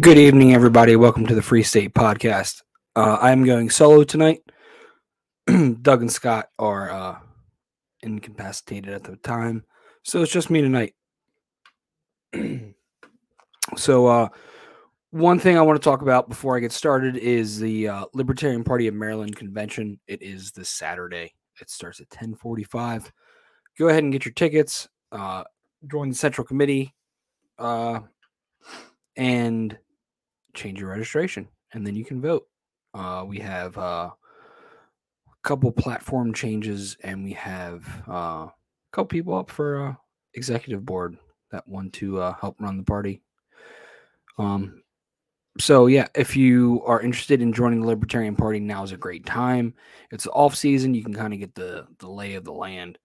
Good evening, everybody. Welcome to the Free State Podcast. Uh, I'm going solo tonight. Doug and Scott are uh, incapacitated at the time, so it's just me tonight. so, uh, one thing I want to talk about before I get started is the uh, Libertarian Party of Maryland convention. It is this Saturday. It starts at 10:45. Go ahead and get your tickets. Uh, join the Central Committee, uh, and change your registration, and then you can vote. Uh, we have uh, a couple platform changes, and we have uh, a couple people up for uh, executive board that want to uh, help run the party. Um, so yeah, if you are interested in joining the Libertarian Party, now is a great time. It's off season; you can kind of get the the lay of the land,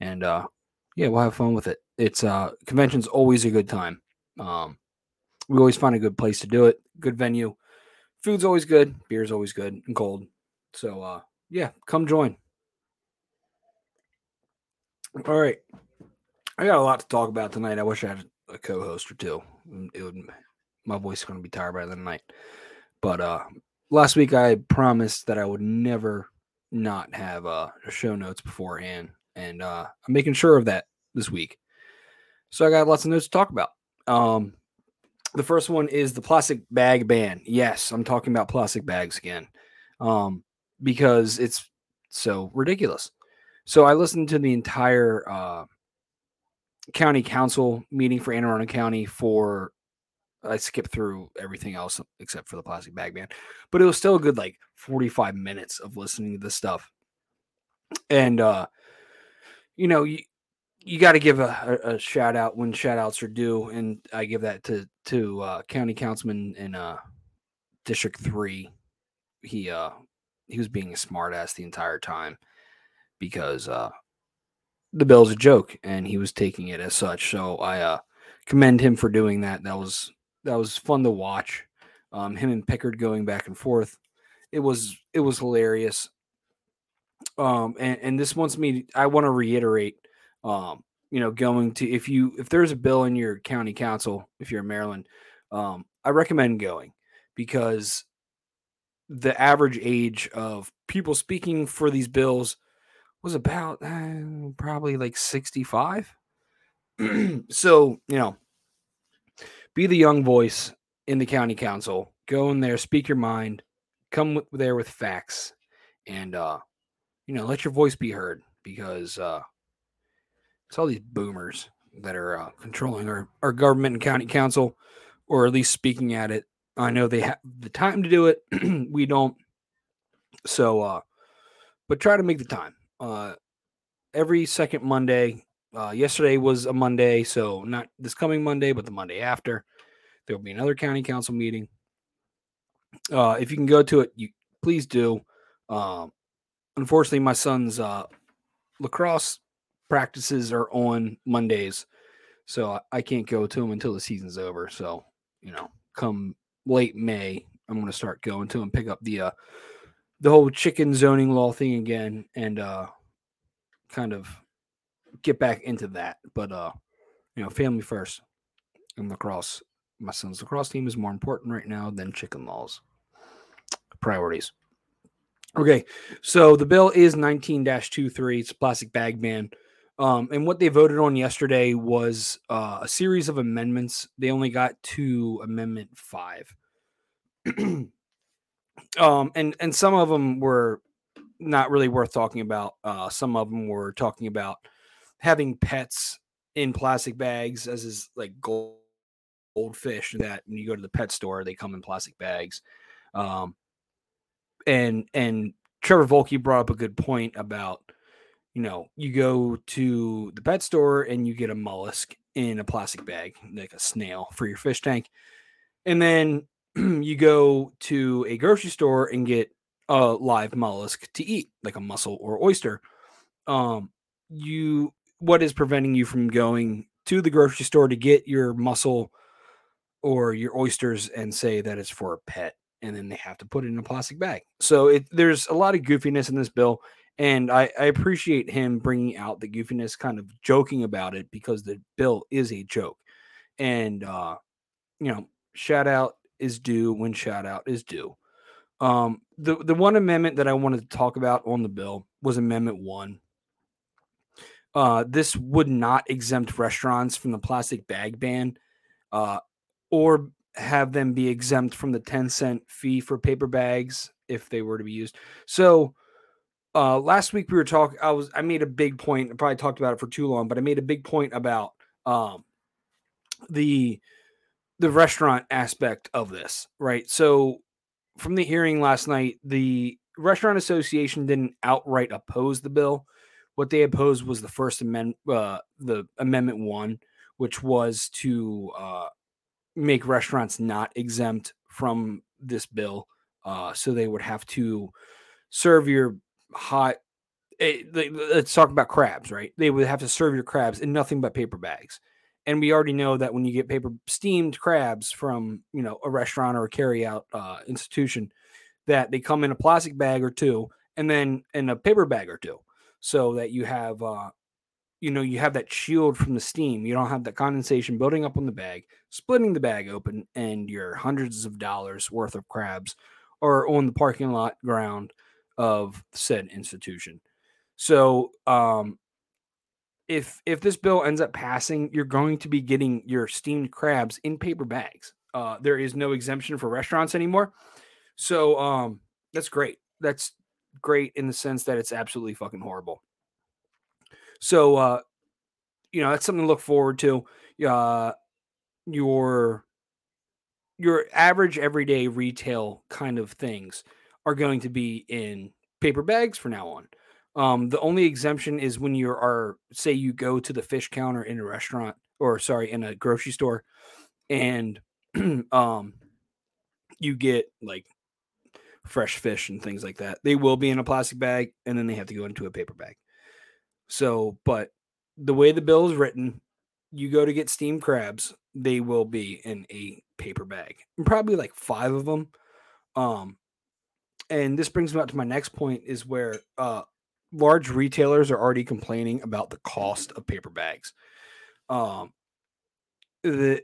and uh, yeah, we'll have fun with it. It's uh, convention's always a good time. Um, we always find a good place to do it. Good venue. Food's always good. Beer's always good and cold. So uh, yeah, come join. All right. I got a lot to talk about tonight. I wish I had a co-host or two. It would my voice is going to be tired by the night. But uh last week I promised that I would never not have uh show notes beforehand and uh I'm making sure of that this week. So I got lots of notes to talk about. Um the first one is the plastic bag ban. Yes, I'm talking about plastic bags again. Um because it's so ridiculous. So I listened to the entire uh county council meeting for Anne Arundel County for I skipped through everything else except for the plastic bag ban, but it was still a good like 45 minutes of listening to this stuff. And uh you know, you you got to give a, a, shout out when shout outs are due, and I give that to to uh, County Councilman in uh, District Three. He uh he was being a smartass the entire time because uh the bill's a joke, and he was taking it as such. So I uh commend him for doing that. That was that was fun to watch. Um, him and Pickard going back and forth. It was it was hilarious. Um, and, and this wants me. I want to reiterate. Um, you know, going to if you if there's a bill in your county council, if you're in Maryland, um, I recommend going because the average age of people speaking for these bills was about uh, probably like 65. so, you know, be the young voice in the county council. Go in there, speak your mind, come there with facts, and uh, you know, let your voice be heard because uh, it's all these boomers that are uh, controlling our, our government and county council, or at least speaking at it. I know they have the time to do it. we don't. So, uh, but try to make the time. Uh, every second Monday, uh, yesterday was a Monday, so not this coming Monday, but the Monday after. There will be another county council meeting. Uh, if you can go to it, you please do. Um, unfortunately, my son's uh, lacrosse practices are on Mondays, so I can't go to them until the season's over. So you know, come late May, I'm going to start going to them, pick up the uh, the whole chicken zoning law thing again, and uh, kind of get back into that. But uh, you know, family first and lacrosse. My son's lacrosse team is more important right now than chicken laws. Priorities. Okay, so the bill is 19-23. It's a plastic bag ban. Um, and what they voted on yesterday was uh, a series of amendments. They only got to Amendment Five, um, and and some of them were not really worth talking about. Uh, some of them were talking about having pets in plastic bags as is like gold goldfish that when you go to the pet store they come in plastic bags um and and trevor volkey brought up a good point about you know you go to the pet store and you get a mollusk in a plastic bag like a snail for your fish tank and then you go to a grocery store and get a live mollusk to eat like a mussel or oyster. Um you what is preventing you from going to the grocery store to get your mussel or your oysters and say that it's for a pet and then they have to put it in a plastic bag? So it, there's a lot of goofiness in this bill and I, I appreciate him bringing out the goofiness kind of joking about it because the bill is a joke and uh you know shout out is due when shout out is due. Um, the the one amendment that I wanted to talk about on the bill was Amendment One. Uh, this would not exempt restaurants from the plastic bag ban, uh, or have them be exempt from the 10 cent fee for paper bags if they were to be used. So uh last week we were talking I was I made a big point, I probably talked about it for too long, but I made a big point about um the the restaurant aspect of this, right? So from the hearing last night, the restaurant association didn't outright oppose the bill. What they opposed was the first amendment uh the amendment 1, which was to uh make restaurants not exempt from this bill. Uh, so they would have to serve your hot. Eh, let's talk about crabs, right? They would have to serve your crabs in nothing but paper bags. And we already know that when you get paper steamed crabs from you know a restaurant or a carryout uh, institution, that they come in a plastic bag or two, and then in a paper bag or two, so that you have uh, you know you have that shield from the steam you don't have that condensation building up on the bag splitting the bag open and your hundreds of dollars worth of crabs are on the parking lot ground of said institution. So um if if this bill ends up passing you're going to be getting your steamed crabs in paper bags. Uh there is no exemption for restaurants anymore. So um that's great. That's great in the sense that it's absolutely fucking horrible. So, uh, you know, that's something to look forward to. Uh, your your average everyday retail kind of things are going to be in paper bags for now on. Um, the only exemption is when you are, say, you go to the fish counter in a restaurant or sorry, in a grocery store, and um, you get like fresh fish and things like that. They will be in a plastic bag, and then they have to go into a paper bag. So, but the way the bill is written, you go to get steamed crabs, they will be in a paper bag, probably like five of them. Um, and this brings me up to my next point is where uh, large retailers are already complaining about the cost of paper bags. Um, the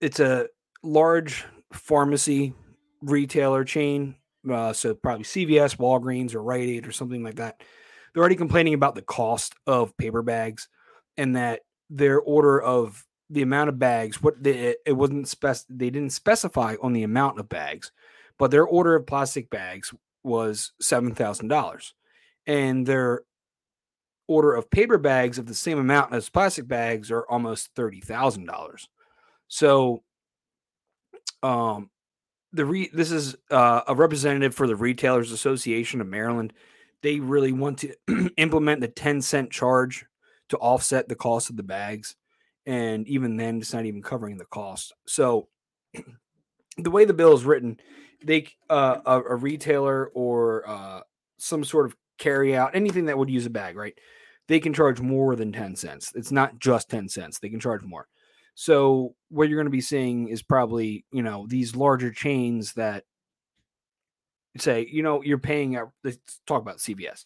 it's a large pharmacy retailer chain, uh, so probably CVS, Walgreens, or Rite Aid, or something like that they're already complaining about the cost of paper bags and that their order of the amount of bags what they, it wasn't spec they didn't specify on the amount of bags but their order of plastic bags was $7000 and their order of paper bags of the same amount as plastic bags are almost $30000 so um the re this is uh, a representative for the retailers association of maryland they really want to implement the 10 cent charge to offset the cost of the bags. And even then, it's not even covering the cost. So, the way the bill is written, they uh, a, a, retailer or uh, some sort of carry out anything that would use a bag, right? They can charge more than 10 cents. It's not just 10 cents. They can charge more. So what you're going to be seeing is probably, you know, these larger chains that say, you know, you're paying, a, let's talk about CVS.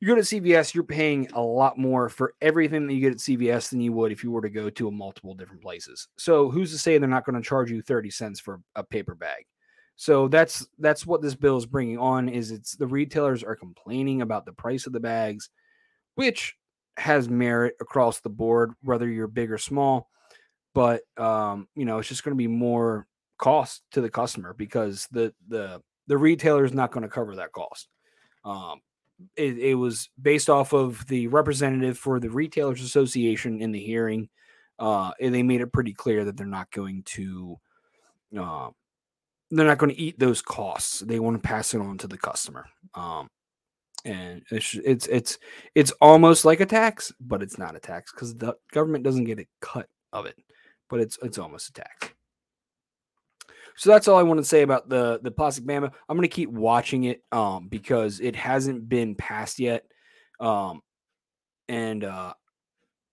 You go to CVS, you're paying a lot more for everything that you get at CVS than you would if you were to go to a multiple different places. So who's to say they're not going to charge you 30 cents for a paper bag? So that's that's what this bill is bringing on is it's the retailers are complaining about the price of the bags, which has merit across the board, whether you're big or small. But um, you know, it's just going to be more cost to the customer because the the the retailer is not going to cover that cost. Um, it, it, was based off of the representative for the Retailers Association in the hearing. Uh, and they made it pretty clear that they're not going to, uh, they're not going to eat those costs. They want to pass it on to the customer. Um, and it's it's it's it's almost like a tax, but it's not a tax because the government doesn't get a cut of it, but it's it's almost a tax. So that's all I want to say about the the plastic Bama. I'm going to keep watching it um, because it hasn't been passed yet, um, and uh,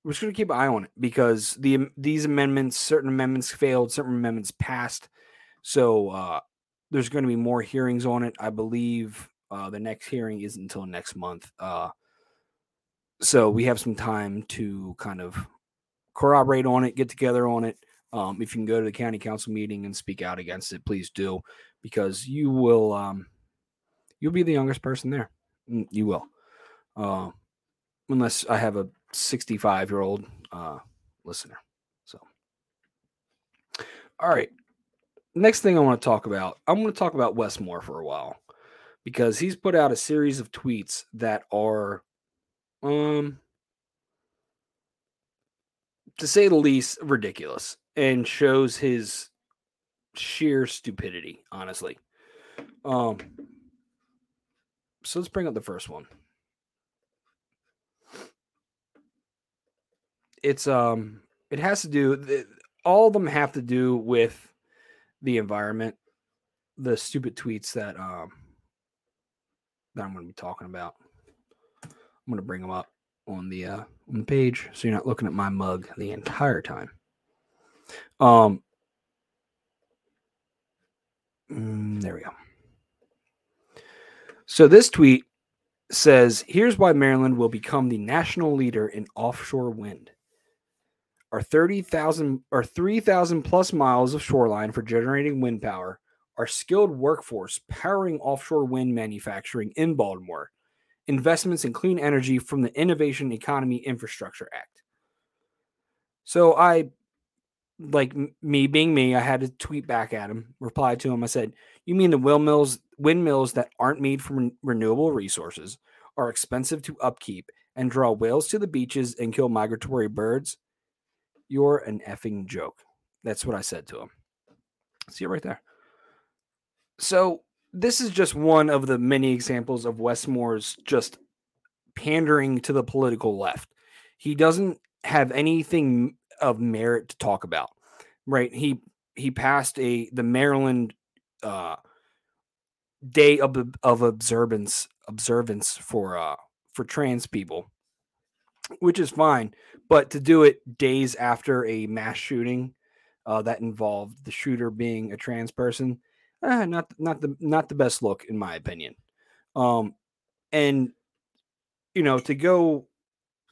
we're just going to keep an eye on it because the these amendments, certain amendments failed, certain amendments passed. So uh, there's going to be more hearings on it. I believe uh, the next hearing isn't until next month. Uh, so we have some time to kind of corroborate on it, get together on it, Um, if you can go to the county council meeting and speak out against it, please do, because you will um, you'll be the youngest person there. Mm, You will, uh, unless I have a 65 year old uh, listener. So, all right. Next thing I want to talk about, I'm going to talk about Wes Moore for a while because he's put out a series of tweets that are, um, to say the least, ridiculous and shows his sheer stupidity, honestly. Um, so let's bring up the first one. It's um, it has to do. All of them have to do with the environment. The stupid tweets that um that I'm going to be talking about. I'm going to bring them up on the uh, on the page, so you're not looking at my mug the entire time. Um, mm, there we go. So this tweet says, "Here's why Maryland will become the national leader in offshore wind. Our 30,000 or 3,000 plus miles of shoreline for generating wind power, our skilled workforce powering offshore wind manufacturing in Baltimore, investments in clean energy from the Innovation Economy Infrastructure Act." So I like me being me, I had to tweet back at him, reply to him. I said, "You mean the windmills, windmills that aren't made from renewable resources, are expensive to upkeep, and draw whales to the beaches and kill migratory birds? You're an effing joke." That's what I said to him. See it right there. So this is just one of the many examples of Wes Moore's just pandering to the political left. He doesn't have anything of merit to talk about. Right? He he passed a the Maryland uh day of of observance observance for uh for trans people, which is fine, but to do it days after a mass shooting uh, that involved the shooter being a trans person, eh, not not the not the best look in my opinion. Um, and you know to go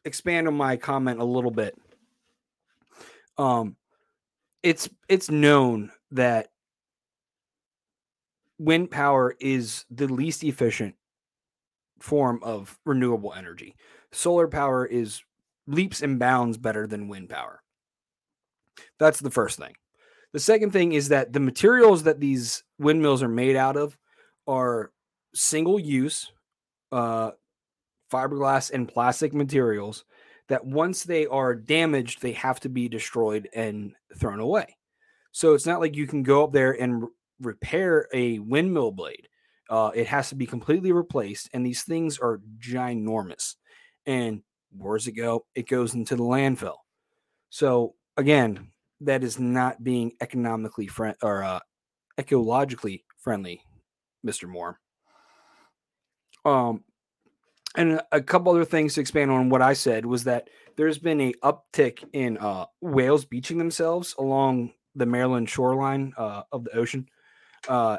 expand on my comment a little bit um it's it's known that wind power is the least efficient form of renewable energy solar power is leaps and bounds better than wind power that's the first thing the second thing is that the materials that these windmills are made out of are single use uh, fiberglass and plastic materials that once they are damaged, they have to be destroyed and thrown away. So it's not like you can go up there and r- repair a windmill blade. Uh, it has to be completely replaced, and these things are ginormous. And where does it go? It goes into the landfill. So again, that is not being economically friend or uh, ecologically friendly, Mister Moore. Um, and a couple other things to expand on what I said was that there's been a uptick in uh, whales beaching themselves along the Maryland shoreline uh, of the ocean. Uh,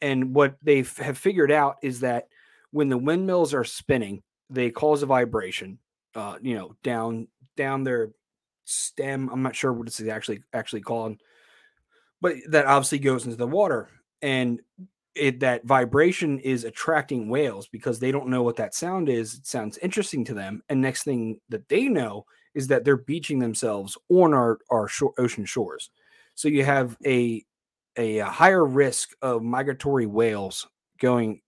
and what they have figured out is that when the windmills are spinning, they cause a vibration, uh, you know, down down their stem. I'm not sure what it's actually actually called, but that obviously goes into the water, and it that vibration is attracting whales because they don't know what that sound is. It sounds interesting to them, and next thing that they know is that they're beaching themselves on our our ocean shores. So you have a a higher risk of migratory whales going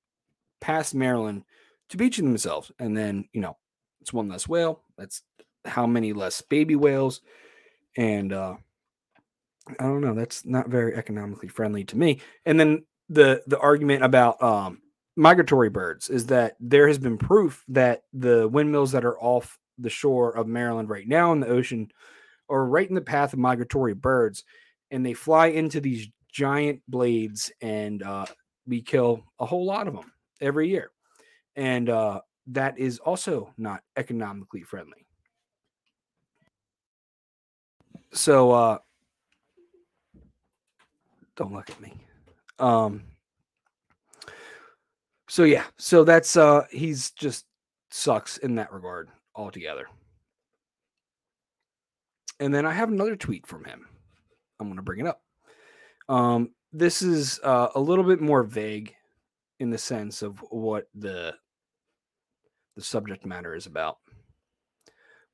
past Maryland to beaching themselves, and then you know it's one less whale. That's how many less baby whales, and uh, I don't know. That's not very economically friendly to me. And then the the argument about um, migratory birds is that there has been proof that the windmills that are off the shore of Maryland right now in the ocean are right in the path of migratory birds, and they fly into these giant blades, and uh, we kill a whole lot of them every year, and uh, that is also not economically friendly. So uh, don't look at me. Um, so yeah, so that's uh he's just sucks in that regard altogether. And then I have another tweet from him. I'm going to bring it up. Um, this is uh, a little bit more vague in the sense of what the the subject matter is about.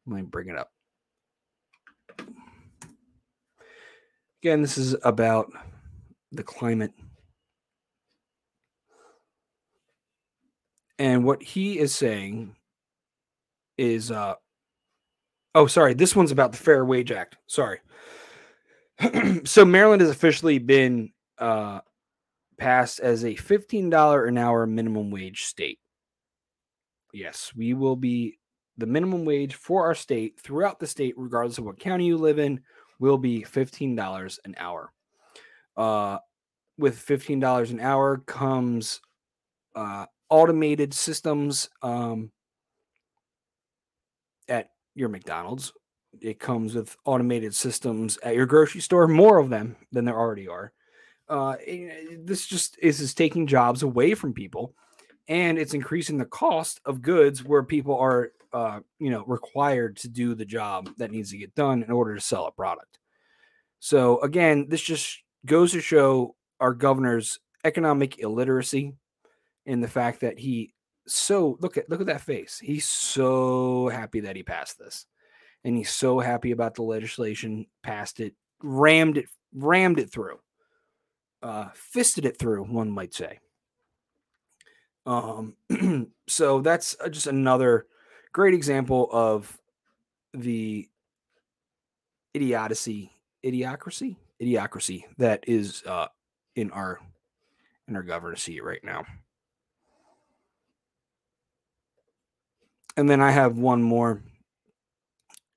Let me bring it up. Again, this is about the climate. And what he is saying is uh oh sorry, this one's about the Fair Wage Act. Sorry. so Maryland has officially been uh passed as a $15 an hour minimum wage state. Yes, we will be the minimum wage for our state throughout the state, regardless of what county you live in, will be $15 an hour. Uh, with $15 an hour comes uh, automated systems um, at your McDonald's. It comes with automated systems at your grocery store, more of them than there already are. Uh, this just is, is taking jobs away from people and it's increasing the cost of goods where people are uh, you know required to do the job that needs to get done in order to sell a product. So again this just goes to show our governor's economic illiteracy in the fact that he so look at look at that face. He's so happy that he passed this and he's so happy about the legislation passed it rammed it rammed it through uh fisted it through one might say um, so that's uh, just another great example of the idiocy, idiocracy, idiocracy that is uh, in our in our governorcy right now. And then I have one more,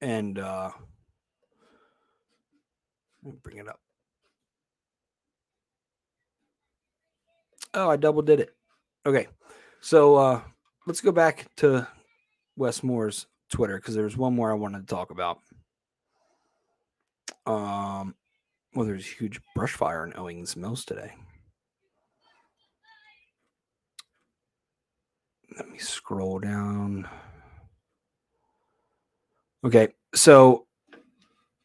and uh, bring it up. Oh, I double did it. Okay. So uh, let's go back to Wes Moore's Twitter because there's one more I wanted to talk about. Um, well, there's a huge brush fire in Owings Mills today. Let me scroll down. Okay, so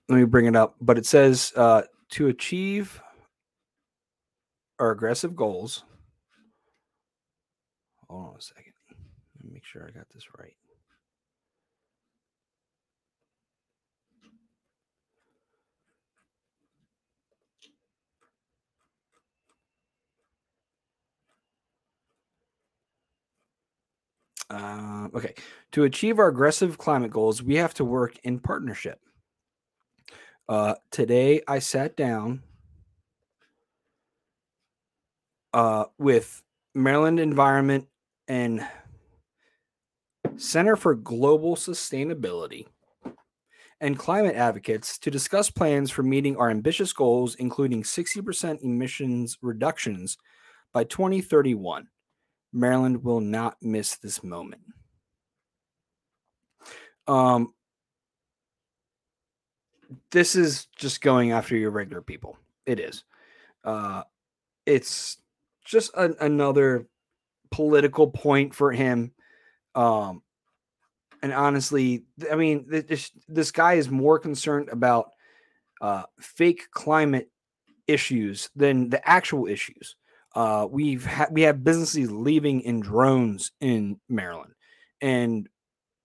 let me bring it up. But it says uh, to achieve our aggressive goals, Hold on a second. Let me make sure I got this right. Uh, okay. To achieve our aggressive climate goals, we have to work in partnership. Uh, today, I sat down uh, with Maryland Environment and Center for Global Sustainability and climate advocates to discuss plans for meeting our ambitious goals, including 60% emissions reductions by 2031. Maryland will not miss this moment. Um, this is just going after your regular people. It is. Uh, it's just another political point for him. Um, and honestly, I mean, this this guy is more concerned about uh, fake climate issues than the actual issues. Uh, we've ha- we have businesses leaving in drones in Maryland, and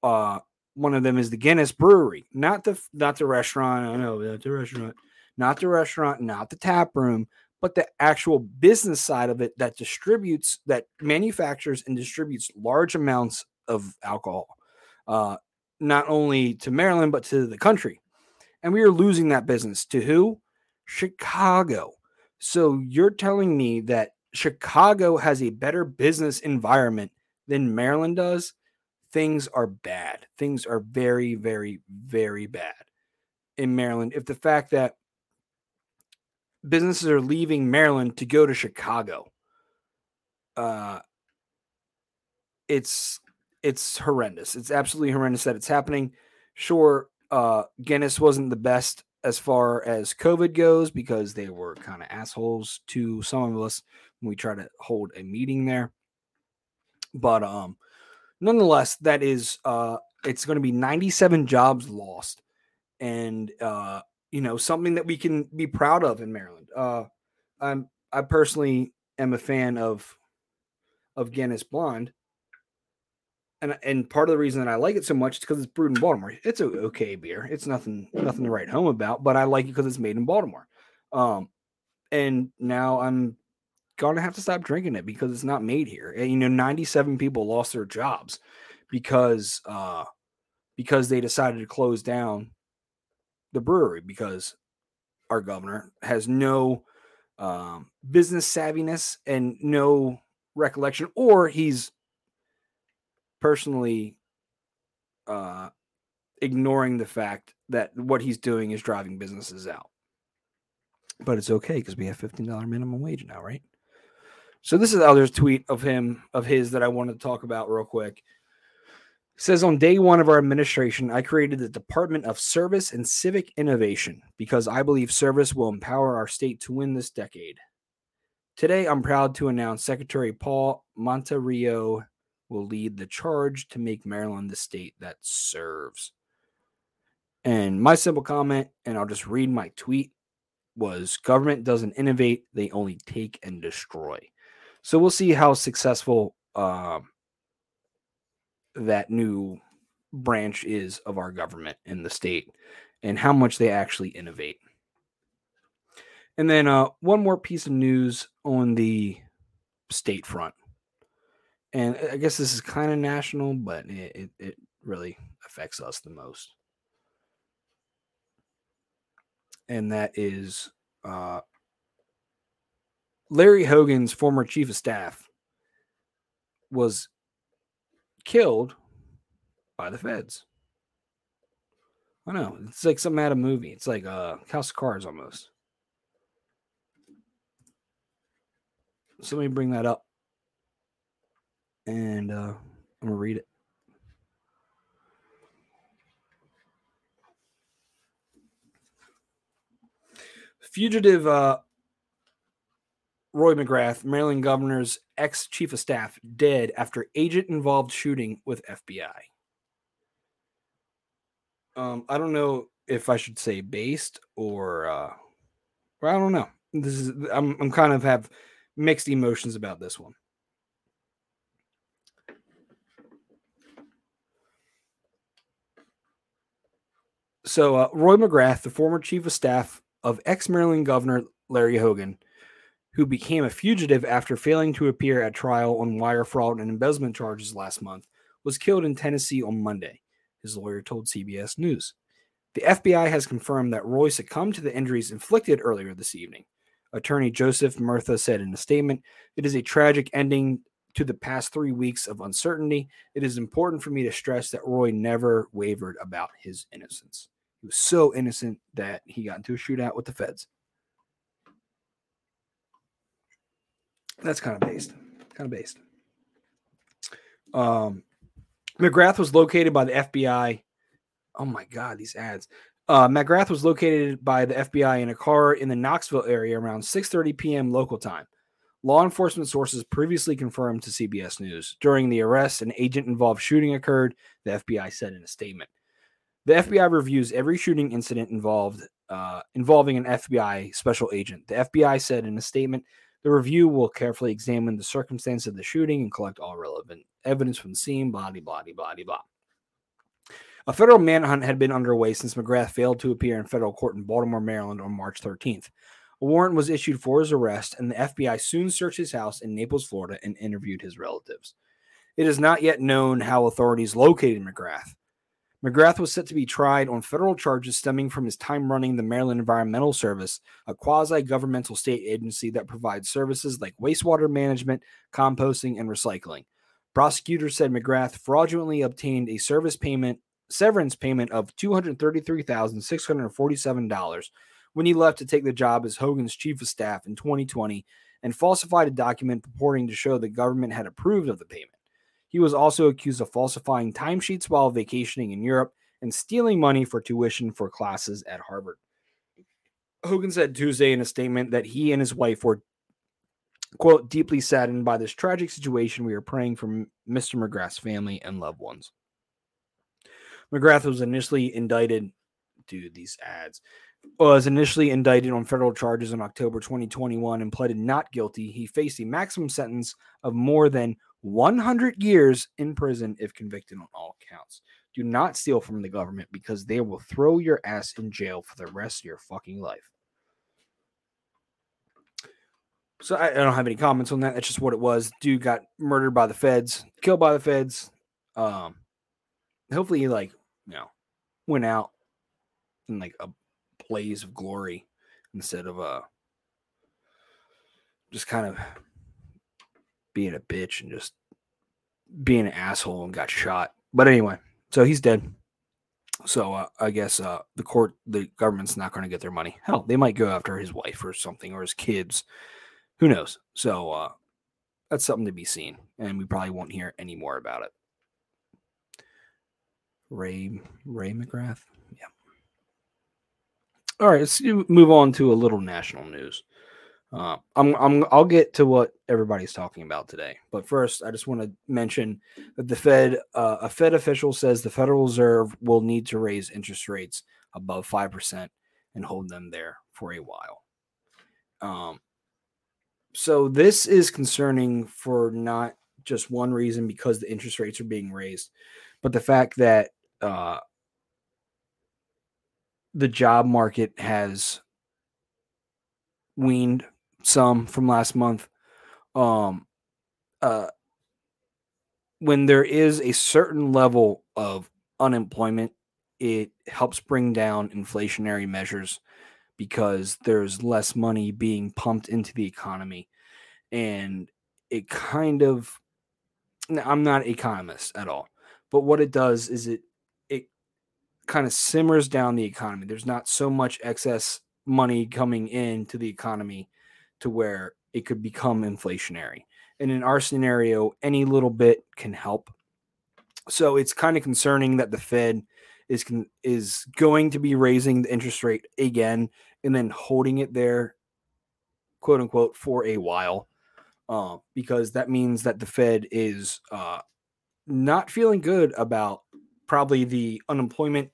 uh, one of them is the Guinness Brewery, not the not the restaurant. I know not the restaurant, not the restaurant, not the tap room, but the actual business side of it that distributes, that manufactures and distributes large amounts of alcohol, uh, not only to Maryland, but to the country. And we are losing that business to who? Chicago. So you're telling me that Chicago has a better business environment than Maryland does? Things are bad. Things are very, very, very bad in Maryland. If the fact that businesses are leaving Maryland to go to Chicago. Uh, it's it's horrendous. It's absolutely horrendous that it's happening. Sure, uh, Guinness wasn't the best as far as COVID goes because they were kind of assholes to some of us when we try to hold a meeting there. But um, nonetheless, that is uh, it's going to be 97 jobs lost, and uh, you know, something that we can be proud of in Maryland. Uh, I'm I personally am a fan of of Guinness Blonde, and and part of the reason that I like it so much is because it's brewed in Baltimore. It's a okay beer. It's nothing nothing to write home about, but I like it because it's made in Baltimore. Um, and now I'm gonna have to stop drinking it because it's not made here. And, you know, 97 people lost their jobs because uh because they decided to close down the brewery because our governor has no um, business savviness and no recollection, or he's personally uh, ignoring the fact that what he's doing is driving businesses out. But it's okay because we have $15 minimum wage now, right? So this is the other tweet of him of his that I wanted to talk about real quick says on day one of our administration, I created the Department of Service and Civic Innovation because I believe service will empower our state to win this decade. Today, I'm proud to announce Secretary Paul Monteiro will lead the charge to make Maryland the state that serves. And my simple comment, and I'll just read my tweet, was government doesn't innovate, they only take and destroy. So we'll see how successful uh, that new branch is of our government in the state and how much they actually innovate. And then uh, one more piece of news on the state front. And I guess this is kind of national, but it, it, it really affects us the most. And that is uh, Larry Hogan's former chief of staff was killed by the feds. I know. It's like something out of a movie. It's like uh House of Cards almost. So let me bring that up. And uh I'm gonna read it. Fugitive uh Roy McGrath, Maryland governor's ex chief of staff, dead after agent involved shooting with FBI. Um, I don't know if I should say based or, uh, or I don't know. This is I'm I'm kind of have mixed emotions about this one. So uh, Roy McGrath, the former chief of staff of ex Maryland Governor Larry Hogan, who became a fugitive after failing to appear at trial on wire fraud and embezzlement charges last month, was killed in Tennessee on Monday, his lawyer told CBS News. The FBI has confirmed that Roy succumbed to the injuries inflicted earlier this evening. Attorney Joseph Murtha said in a statement, It is a tragic ending to the past three weeks of uncertainty. It is important for me to stress that Roy never wavered about his innocence. He was so innocent that he got into a shootout with the feds. That's kind of based. Kind of based. Um, McGrath was located by the FBI. Oh my God, these ads. Uh, McGrath was located by the FBI in a car in the Knoxville area around 6:30 p.m. local time. Law enforcement sources previously confirmed to CBS News during the arrest, an agent-involved shooting occurred. The FBI said in a statement. The FBI reviews every shooting incident involved uh, involving an FBI special agent. The FBI said in a statement the review will carefully examine the circumstance of the shooting and collect all relevant evidence from the scene, blah, blah, blah, blah. A federal manhunt had been underway since McGrath failed to appear in federal court in Baltimore, Maryland on March 13th. A warrant was issued for his arrest, and the FBI soon searched his house in Naples, Florida, and interviewed his relatives. It is not yet known how authorities located McGrath. McGrath was set to be tried on federal charges stemming from his time running the Maryland Environmental Service, a quasi governmental state agency that provides services like wastewater management, composting, and recycling. Prosecutors said McGrath fraudulently obtained a service payment severance payment of $233,647 when he left to take the job as Hogan's chief of staff in 2020 and falsified a document purporting to show the government had approved of the payment. He was also accused of falsifying timesheets while vacationing in Europe and stealing money for tuition for classes at Harvard. Hogan said Tuesday in a statement that he and his wife were, quote, deeply saddened by this tragic situation. We are praying for Mr. McGrath's family and loved ones. McGrath was initially indicted, dude, these ads. was initially indicted on federal charges in October 2021 and pleaded not guilty. He faced a maximum sentence of more than 100 years in prison if convicted on all counts. Do not steal from the government because they will throw your ass in jail for the rest of your fucking life. So I, I don't have any comments on that. That's just what it was. Dude got murdered by the feds, killed by the feds. Um, hopefully he like you know went out in like a blaze of glory instead of uh just kind of being a bitch and just being an asshole and got shot. But anyway, so he's dead. So uh, I guess uh, the court, the government's not going to get their money. Hell, they might go after his wife or something or his kids. Who knows? So uh, that's something to be seen, and we probably won't hear any more about it. Ray Ray McGrath, yeah. All right, let's move on to a little national news. Uh, I'm, I'm, I'll get to what everybody's talking about today, but first, I just want to mention that the Fed, uh, a Fed official says the Federal Reserve will need to raise interest rates above five percent and hold them there for a while. Um, so this is concerning for not just one reason because the interest rates are being raised, but the fact that uh, the job market has weaned some from last month. Um, uh, when there is a certain level of unemployment, it helps bring down inflationary measures because there's less money being pumped into the economy. And it kind of, I'm not an economist at all, but what it does is it, it kind of simmers down the economy. There's not so much excess money coming into the economy to where it could become inflationary. And in our scenario, any little bit can help. So it's kind of concerning that the Fed is is going to be raising the interest rate again and then holding it there, quote unquote, for a while, uh, because that means that the Fed is uh, not feeling good about probably the unemployment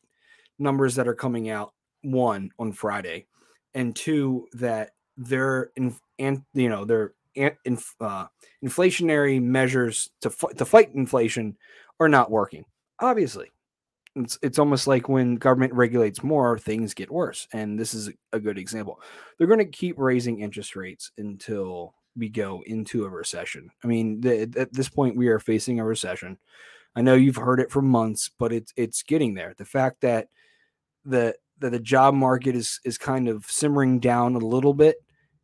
numbers that are coming out. One on Friday, and two that their in, and you know their in, uh, inflationary measures to to fight inflation are not working. Obviously, it's it's almost like when government regulates more, things get worse, and this is a good example. They're going to keep raising interest rates until we go into a recession. I mean, the, at this point, we are facing a recession. I know you've heard it for months, but it's it's getting there. The fact that the that the job market is is kind of simmering down a little bit,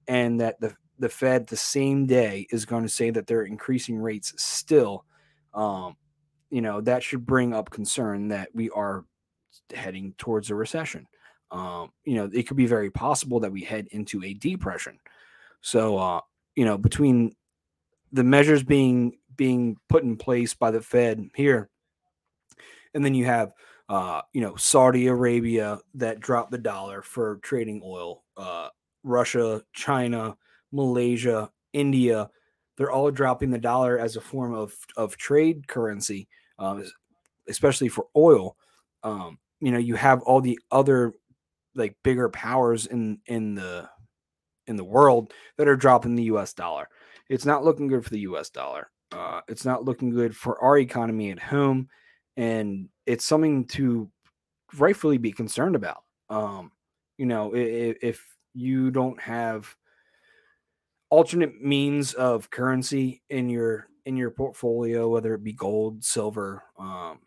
and that the the Fed the same day is going to say that they're increasing rates still. Um, you know that should bring up concern that we are heading towards a recession. Um, you know, it could be very possible that we head into a depression. So, uh, you know, between the measures being being put in place by the Fed here, and then you have uh, you know, Saudi Arabia that dropped the dollar for trading oil, uh, Russia, China, Malaysia, India, they're all dropping the dollar as a form of, of trade currency, um, especially for oil. Um, you know, you have all the other like bigger powers in in the in the world that are dropping the U.S. dollar. It's not looking good for the U.S. dollar. Uh, it's not looking good for our economy at home and it's something to rightfully be concerned about. Um, you know, if, if you don't have alternate means of currency in your in your portfolio, whether it be gold, silver, um,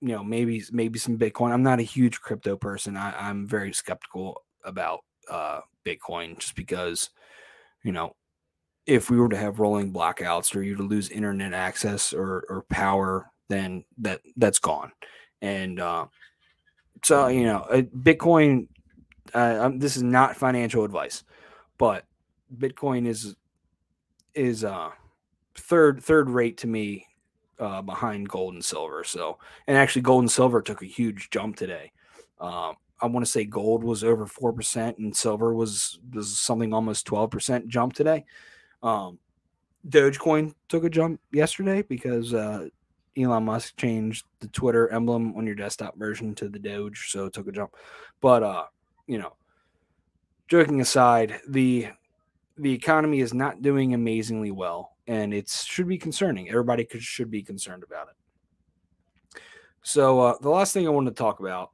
you know, maybe maybe some Bitcoin. I'm not a huge crypto person. I, am very skeptical about uh, Bitcoin just because, you know, if we were to have rolling blackouts or you to lose internet access or, or power then that that's gone. And uh, so you know, Bitcoin. Uh, this is not financial advice, but Bitcoin is is uh, third third rate to me uh, behind gold and silver. So, and actually, gold and silver took a huge jump today. Um, I want to say gold was over four percent, and silver was was something almost twelve percent jump today. Um, Dogecoin took a jump yesterday because uh, Elon Musk changed the Twitter emblem on your desktop version to the Doge, so it took a jump. But uh, you know, joking aside, the the economy is not doing amazingly well, and it should be concerning. Everybody could, should be concerned about it. So uh, the last thing I want to talk about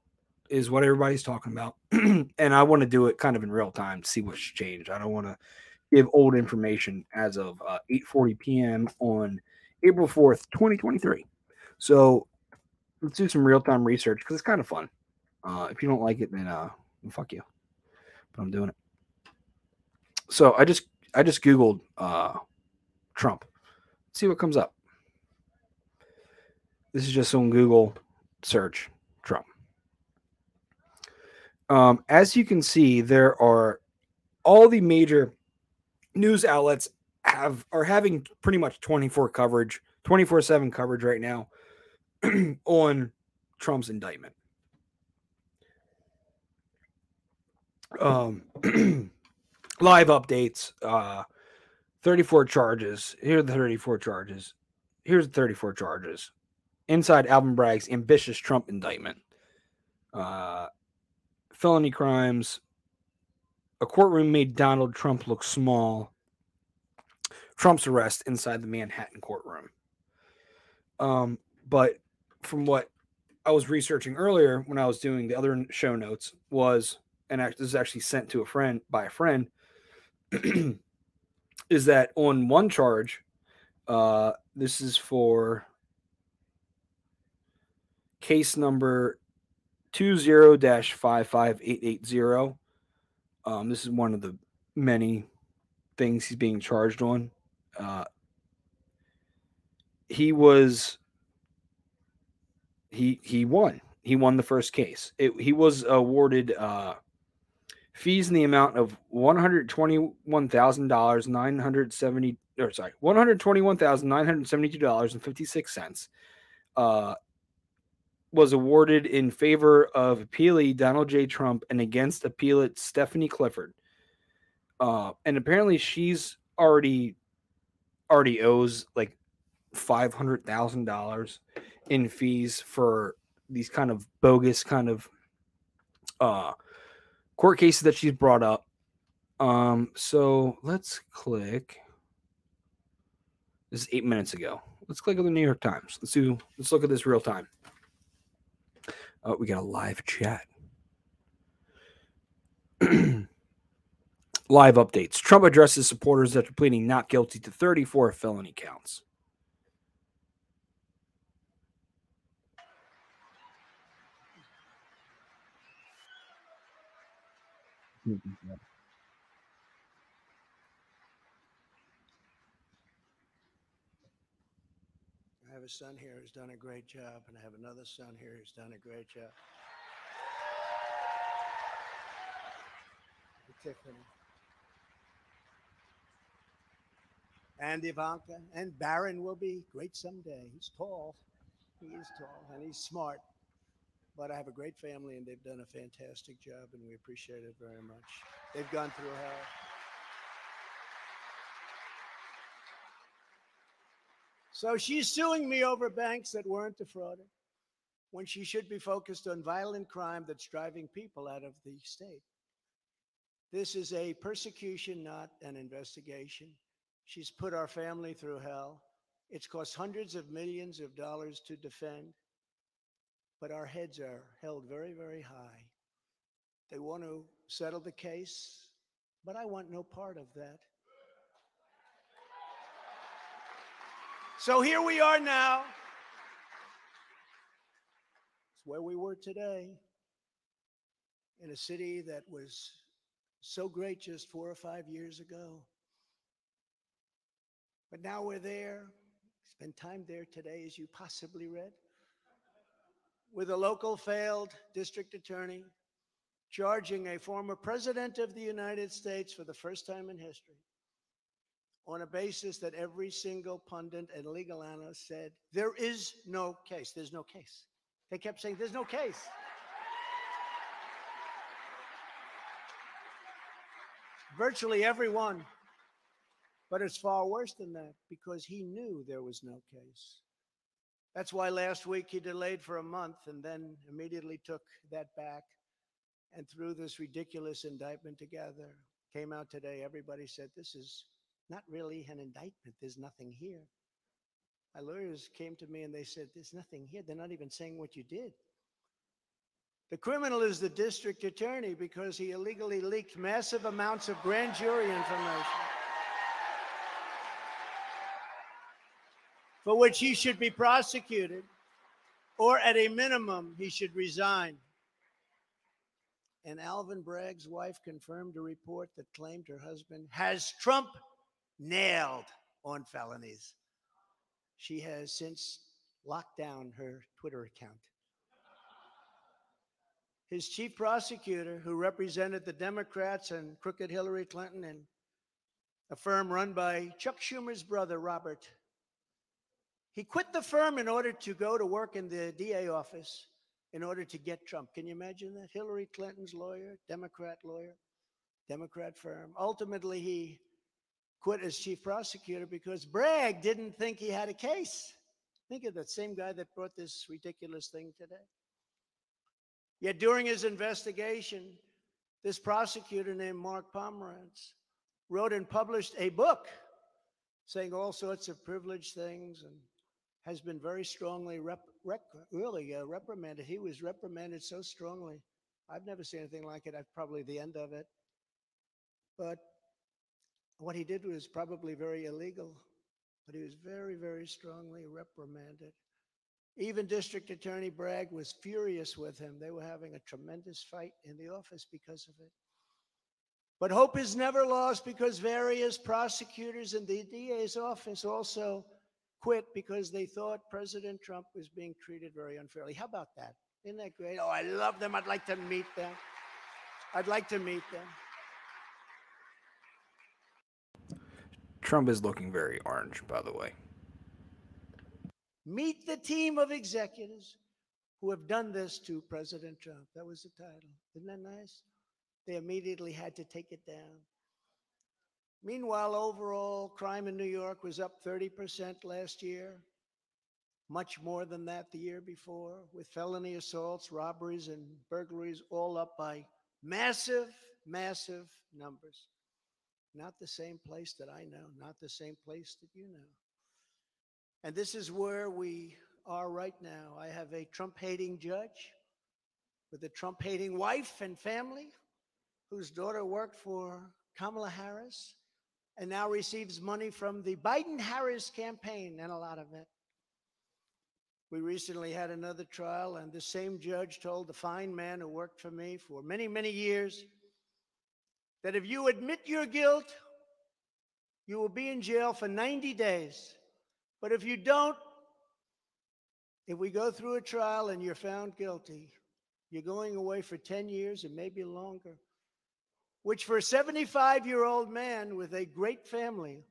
is what everybody's talking about, and I want to do it kind of in real time to see what's changed. I don't want to give old information as of uh, 8:40 p.m. on April 4th, 2023. So let's do some real time research because it's kind of fun. Uh, if you don't like it, then uh, fuck you. But I'm doing it. So I just I just googled uh, Trump. Let's see what comes up. This is just on Google search Trump. Um, as you can see, there are all the major news outlets have are having pretty much 24 coverage, 24/7 coverage right now on Trump's indictment. Um live updates, uh 34 charges. Here are the 34 charges. Here's the 34 charges. Inside Alvin Bragg's ambitious Trump indictment. Uh felony crimes. A courtroom made Donald Trump look small. Trump's arrest inside the Manhattan courtroom. Um, but from what I was researching earlier when I was doing the other show notes was, and this is actually sent to a friend by a friend, is that on one charge, uh, this is for case number 20-55880. Um, this is one of the many things he's being charged on. Uh, he was he he won. He won the first case. It, he was awarded uh, fees in the amount of one hundred twenty-one thousand dollars, nine hundred seventy, or sorry, one hundred twenty-one thousand nine hundred seventy-two dollars and fifty-six cents. Uh, was awarded in favor of appealee Donald J. Trump and against appellate Stephanie Clifford. Uh, and apparently she's already already owes like five hundred thousand dollars in fees for these kind of bogus kind of uh court cases that she's brought up. Um, so let's click. This is eight minutes ago. Let's click on the New York Times. Let's do. Let's look at this real time. Oh, we got a live chat. live updates. Trump addresses supporters after pleading not guilty to 34 felony counts. Mm-hmm. I have a son here who's done a great job, and I have another son here who's done a great job. Tiffany. And Ivanka and Barron will be great someday. He's tall. He is tall and he's smart. But I have a great family and they've done a fantastic job and we appreciate it very much. They've gone through hell. So she's suing me over banks that weren't defrauded when she should be focused on violent crime that's driving people out of the state. This is a persecution, not an investigation. She's put our family through hell. It's cost hundreds of millions of dollars to defend, but our heads are held very, very high. They want to settle the case, but I want no part of that. So here we are now. It's where we were today in a city that was so great just four or five years ago. But now we're there. Spend time there today, as you possibly read, with a local failed district attorney charging a former president of the United States for the first time in history on a basis that every single pundit and legal analyst said there is no case. There's no case. They kept saying there's no case. Virtually everyone. But it's far worse than that because he knew there was no case. That's why last week he delayed for a month and then immediately took that back and threw this ridiculous indictment together. Came out today, everybody said, This is not really an indictment. There's nothing here. My lawyers came to me and they said, There's nothing here. They're not even saying what you did. The criminal is the district attorney because he illegally leaked massive amounts of grand jury information. For which he should be prosecuted, or at a minimum, he should resign. And Alvin Bragg's wife confirmed a report that claimed her husband has Trump nailed on felonies. She has since locked down her Twitter account. His chief prosecutor, who represented the Democrats and crooked Hillary Clinton and a firm run by Chuck Schumer's brother, Robert, he quit the firm in order to go to work in the DA office in order to get Trump. Can you imagine that? Hillary Clinton's lawyer, Democrat lawyer, Democrat firm. Ultimately, he quit as chief prosecutor because Bragg didn't think he had a case. Think of that same guy that brought this ridiculous thing today. Yet during his investigation, this prosecutor named Mark Pomerantz wrote and published a book saying all sorts of privileged things and has been very strongly rep, rec, really uh, reprimanded. He was reprimanded so strongly. I've never seen anything like it. I've probably the end of it. But what he did was probably very illegal, but he was very, very strongly reprimanded. Even District Attorney Bragg was furious with him. They were having a tremendous fight in the office because of it. But hope is never lost because various prosecutors in the DA's office also quit because they thought President Trump was being treated very unfairly. How about that? Isn't that great? Oh, I love them. I'd like to meet them. I'd like to meet them. Trump is looking very orange, by the way. Meet the team of executives who have done this to President Trump. That was the title. Isn't that nice? They immediately had to take it down. Meanwhile, overall crime in New York was up 30% last year, much more than that the year before, with felony assaults, robberies, and burglaries all up by massive, massive numbers. Not the same place that I know, not the same place that you know. And this is where we are right now. I have a Trump hating judge with a Trump hating wife and family whose daughter worked for Kamala Harris and now receives money from the Biden Harris campaign and a lot of it. We recently had another trial, and the same judge told the fine man who worked for me for many, many years that if you admit your guilt, you will be in jail for 90 days. But if you don't, if we go through a trial and you're found guilty, you're going away for 10 years and maybe longer which for a 75 year old man with a great family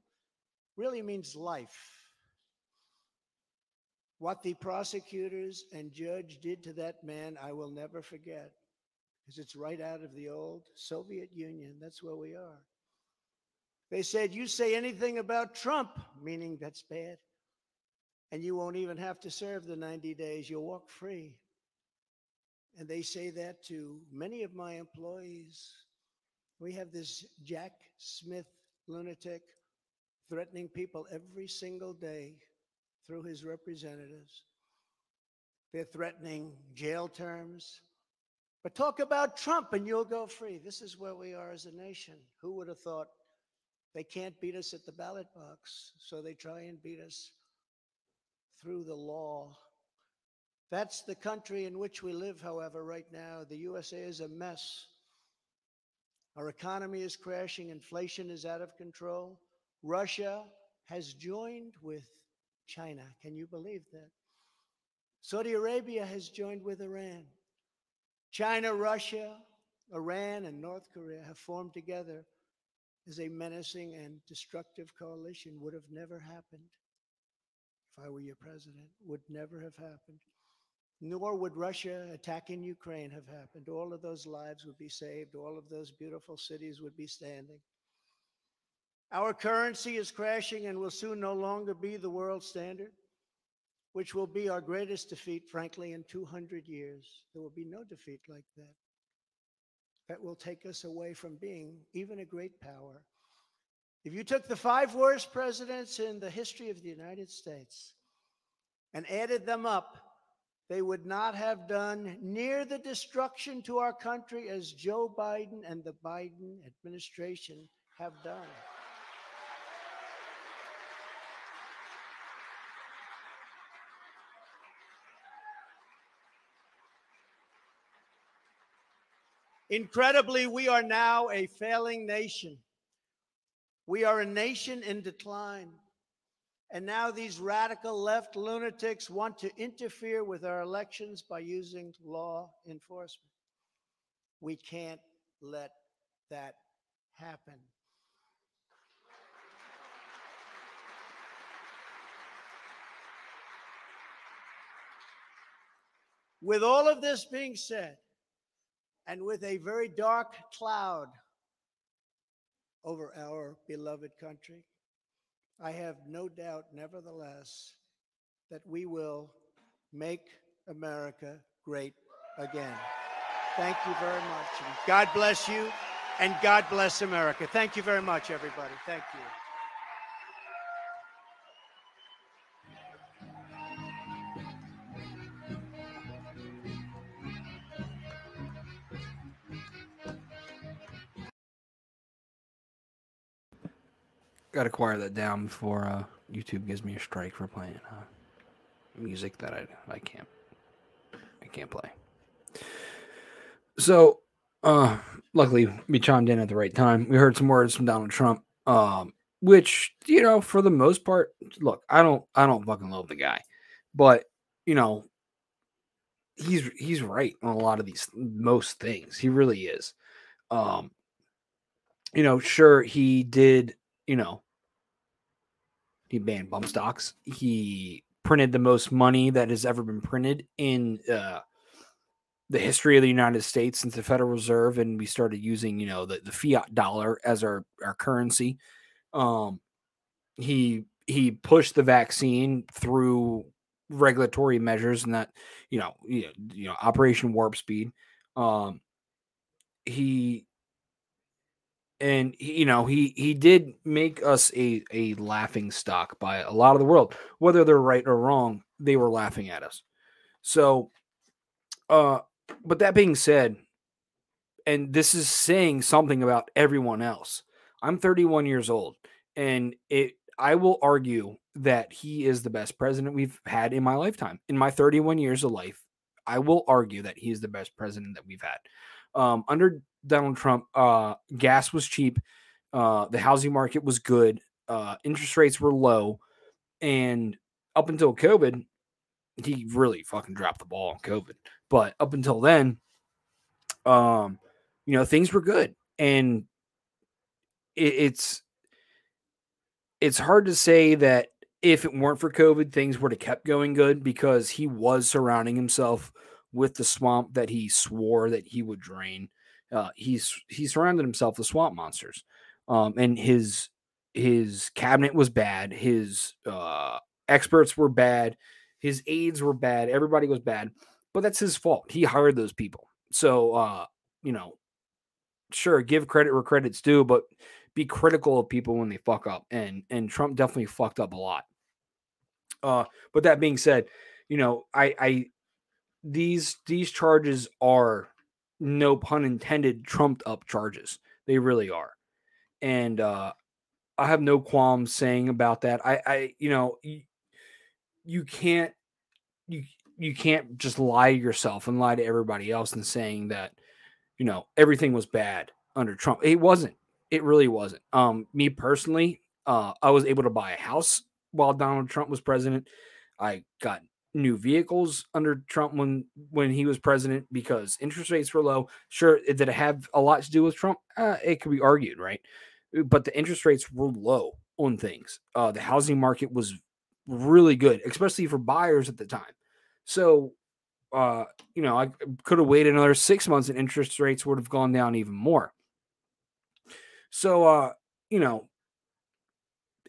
really means life. What the prosecutors and judge did to that man, I will never forget because it's right out of the old Soviet Union. That's where we are. They said, You say anything about Trump, meaning that's bad, and you won't even have to serve the 90 days. You'll walk free. And they say that to many of my employees we have this Jack Smith lunatic threatening people every single day through his representatives. They're threatening jail terms. But talk about Trump and you'll go free. This is where we are as a nation. Who would have thought they can't beat us at the ballot box, so they try and beat us through the law? That's the country in which we live, however, right now. The USA is a mess. Our economy is crashing, inflation is out of control. Russia has joined with China. Can you believe that? Saudi Arabia has joined with Iran. China, Russia, Iran, and North Korea have formed together as a menacing and destructive coalition. Would have never happened if I were your president. Would never have happened nor would Russia attacking Ukraine have happened. All of those lives would be saved, all of those beautiful cities would be standing. Our currency is crashing and will soon no longer be the world standard, which will be our greatest defeat, frankly, in 200 years. There will be no defeat like that. that will take us away from being even a great power. If you took the five worst presidents in the history of the United States and added them up, they would not have done near the destruction to our country as Joe Biden and the Biden administration have done. Incredibly, we are now a failing nation. We are a nation in decline. And now these radical left lunatics want to interfere with our elections by using law enforcement. We can't let that happen. With all of this being said, and with a very dark cloud over our beloved country, I have no doubt, nevertheless, that we will make America great again. Thank you very much. God bless you, and God bless America. Thank you very much, everybody. Thank you. Got to quiet that down before uh, YouTube gives me a strike for playing uh, music that I I can't I can't play. So, uh, luckily we chimed in at the right time. We heard some words from Donald Trump, um, which you know, for the most part, look, I don't I don't fucking love the guy, but you know, he's he's right on a lot of these most things. He really is. Um, you know, sure he did you know, he banned bump stocks. He printed the most money that has ever been printed in uh, the history of the United States since the Federal Reserve, and we started using, you know, the, the fiat dollar as our our currency. Um, he he pushed the vaccine through regulatory measures, and that you know, you know, you know Operation Warp Speed. Um, he and you know he he did make us a a laughing stock by a lot of the world. Whether they're right or wrong they were laughing at us. So uh but that being said and this is saying something about everyone else. I'm 31 years old and it i will argue that he is the best president we've had in my lifetime. In my 31 years of life i will argue that he is the best president that we've had um, under Donald Trump, uh, gas was cheap, uh, the housing market was good, uh, interest rates were low, and up until COVID, he really fucking dropped the ball on COVID. But up until then, um, you know, things were good, and it, it's it's hard to say that if it weren't for COVID, things would have kept going good because he was surrounding himself with the swamp that he swore that he would drain. Uh, he's he surrounded himself with swamp monsters, um, and his his cabinet was bad. His uh, experts were bad. His aides were bad. Everybody was bad, but that's his fault. He hired those people. So uh, you know, sure, give credit where credit's due, but be critical of people when they fuck up. And and Trump definitely fucked up a lot. Uh, but that being said, you know, I I these these charges are no pun intended trumped up charges. They really are. And uh i have no qualms saying about that. I i you know you, you can't you you can't just lie to yourself and lie to everybody else and saying that you know everything was bad under trump. It wasn't. It really wasn't. Um me personally uh i was able to buy a house while donald trump was president. I got new vehicles under Trump when when he was president because interest rates were low. Sure, did it have a lot to do with Trump? Uh, it could be argued, right? But the interest rates were low on things. Uh, the housing market was really good, especially for buyers at the time. So, uh, you know, I could have waited another six months and interest rates would have gone down even more. So, uh, you know,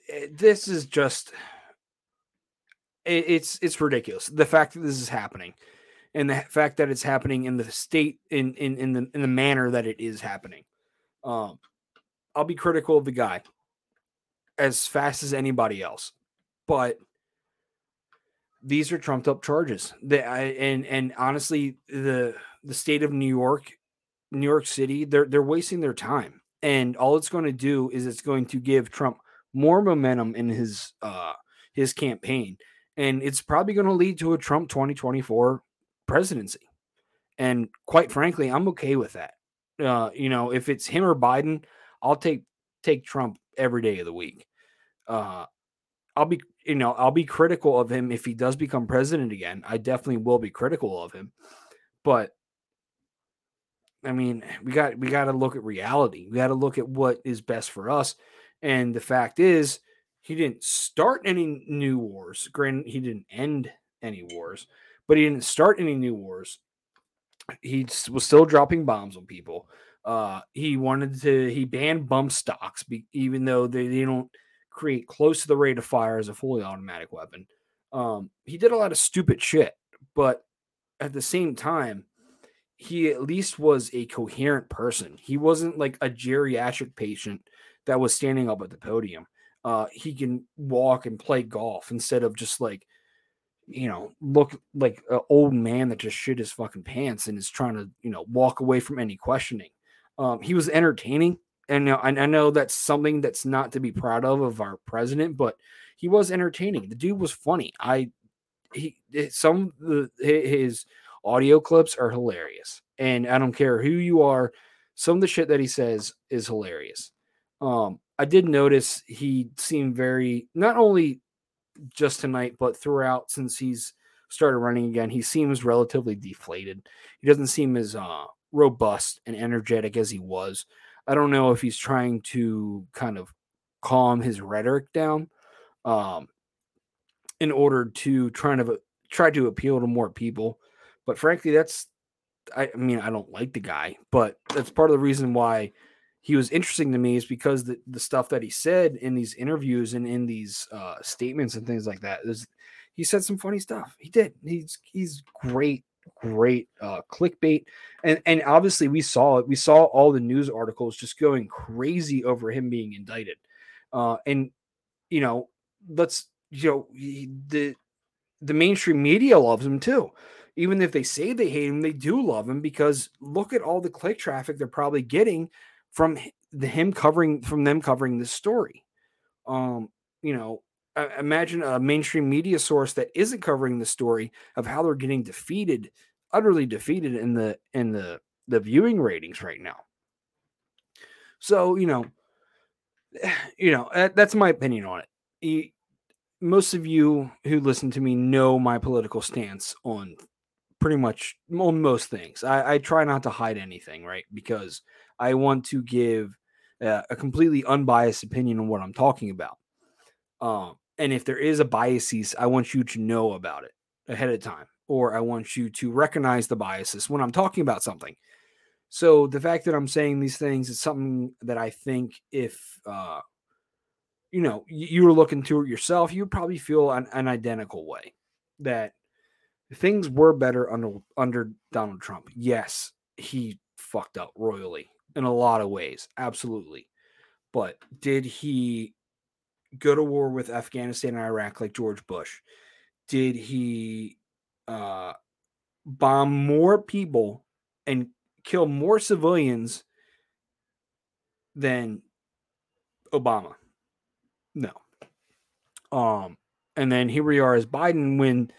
eh, this is just it's it's ridiculous the fact that this is happening and the fact that it's happening in the state in in in the in the manner that it is happening. Um, I'll be critical of the guy as fast as anybody else, but these are trumped up charges. That and and honestly, the the state of New York, New York City, they're they're wasting their time, and all it's going to do is it's going to give Trump more momentum in his uh his campaign, and it's probably going to lead to a Trump 2024 presidency. And quite frankly, I'm okay with that. Uh, you know, if it's him or Biden, I'll take take Trump every day of the week. Uh, I'll be, you know, I'll be critical of him if he does become president again. I definitely will be critical of him, but I mean, we got we got to look at reality. We got to look at what is best for us. And the fact is, he didn't start any new wars. Granted, he didn't end any wars, but he didn't start any new wars. He was still dropping bombs on people. Uh, he wanted to. He banned bump stocks, be, even though they, they don't create close to the rate of fire as a fully automatic weapon. Um, he did a lot of stupid shit, but at the same time, he at least was a coherent person. He wasn't like a geriatric patient that was standing up at the podium. Uh, he can walk and play golf instead of just like, you know, look like an old man that just shit his fucking pants and is trying to, you know, walk away from any questioning. Um, he was entertaining and I know that's something that's not to be proud of of our president, but he was entertaining. The dude was funny. I he some the his audio clips are hilarious, and I don't care who you are. Some of the shit that he says is hilarious. Um, I did notice he seemed very not only just tonight, but throughout since he's started running again, he seems relatively deflated. He doesn't seem as uh, robust and energetic as he was. I don't know if he's trying to kind of calm his rhetoric down um, in order to try to try to appeal to more people. But frankly, that's I, I mean I don't like the guy, but that's part of the reason why he was interesting to me is because the, the stuff that he said in these interviews and in these uh, statements and things like that is he said some funny stuff. He did. He's he's great great uh, clickbait, and and obviously we saw it. We saw all the news articles just going crazy over him being indicted, uh, and you know, let's you know the the mainstream media loves him too. Even if they say they hate him, they do love him because look at all the click traffic they're probably getting from the him covering from them covering this story. Um, you know, imagine a mainstream media source that isn't covering the story of how they're getting defeated, utterly defeated in the in the the viewing ratings right now. So you know, you know that's my opinion on it. Most of you who listen to me know my political stance on pretty much on most things. I, I try not to hide anything, right? Because I want to give uh, a completely unbiased opinion on what I'm talking about. Um, and if there is a biases, I want you to know about it ahead of time, or I want you to recognize the biases when I'm talking about something. So the fact that I'm saying these things is something that I think if uh, you know you, were looking to it yourself, you would probably feel an, an identical way that things were better under under Donald Trump. Yes, he fucked up royally in a lot of ways, absolutely. But did he go to war with Afghanistan and Iraq like George Bush? Did he uh, bomb more people and kill more civilians than Obama? No. Um, and then here we are as Biden when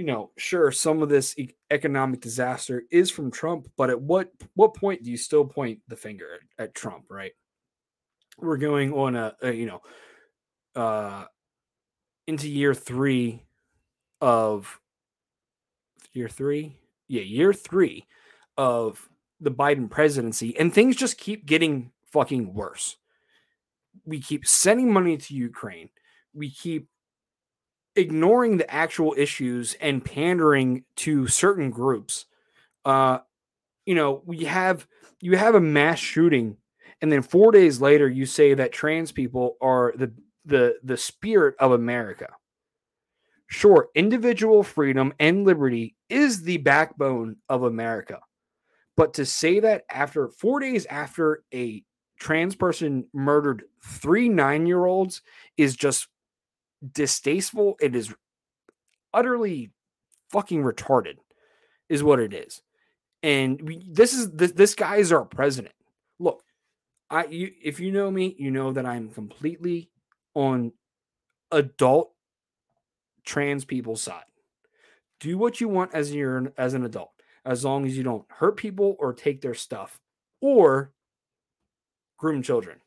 you know, sure, some of this economic disaster is from Trump, but at what what point do you still point the finger at, at Trump, right? We're going on a, a you know uh, into year three of year three, yeah, year three of the Biden presidency, and things just keep getting fucking worse. We keep sending money to Ukraine. We keep ignoring the actual issues and pandering to certain groups. Uh, you know, we have you have a mass shooting, and then four days later, you say that trans people are the the the spirit of America. Sure, individual freedom and liberty is the backbone of America. But to say that after four days after a trans person murdered three nine year olds is just distasteful. It is utterly fucking retarded, is what it is. And we, this is this, this guy is our president. Look, I you if you know me, you know that I'm completely on adult trans people's side. Do what you want as you're as an adult, as long as you don't hurt people or take their stuff or groom children.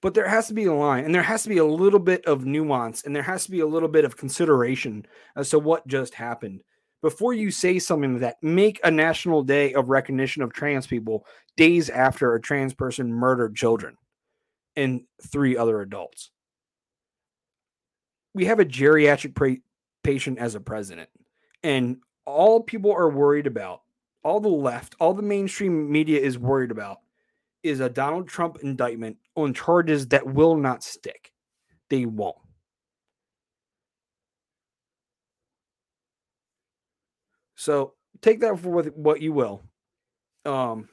But there has to be a line and there has to be a little bit of nuance and there has to be a little bit of consideration as to what just happened before you say something like that. Make a national day of recognition of trans people days after a trans person murdered children and three other adults. We have a geriatric pra- patient as a president, and all people are worried about, all the left, all the mainstream media is worried about is a Donald Trump indictment on charges that will not stick. They won't. So take that for what you will. Um,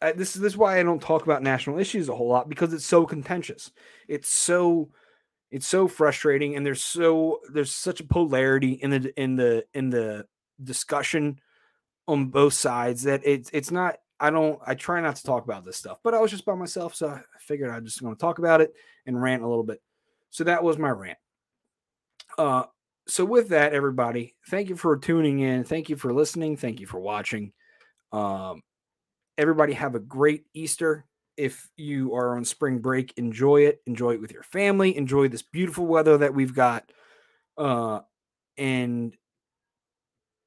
I, this is this is why I don't talk about national issues a whole lot because it's so contentious. It's so it's so frustrating, and there's so there's such a polarity in the in the in the discussion on both sides that it's it's not I don't I try not to talk about this stuff, but I was just by myself, so I figured I'm just want to talk about it and rant a little bit. So that was my rant. Uh so with that, everybody, thank you for tuning in. Thank you for listening. Thank you for watching. Um everybody have a great Easter. If you are on spring break, enjoy it. Enjoy it with your family. Enjoy this beautiful weather that we've got. Uh and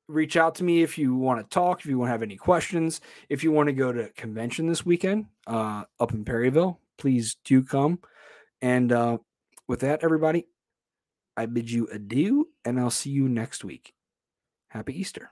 reach out to me if you want to talk, if you want to have any questions, if you want to go to convention this weekend uh, up in Perryville, please do come. And uh, with that, everybody, I bid you adieu, and I'll see you next week. Happy Easter.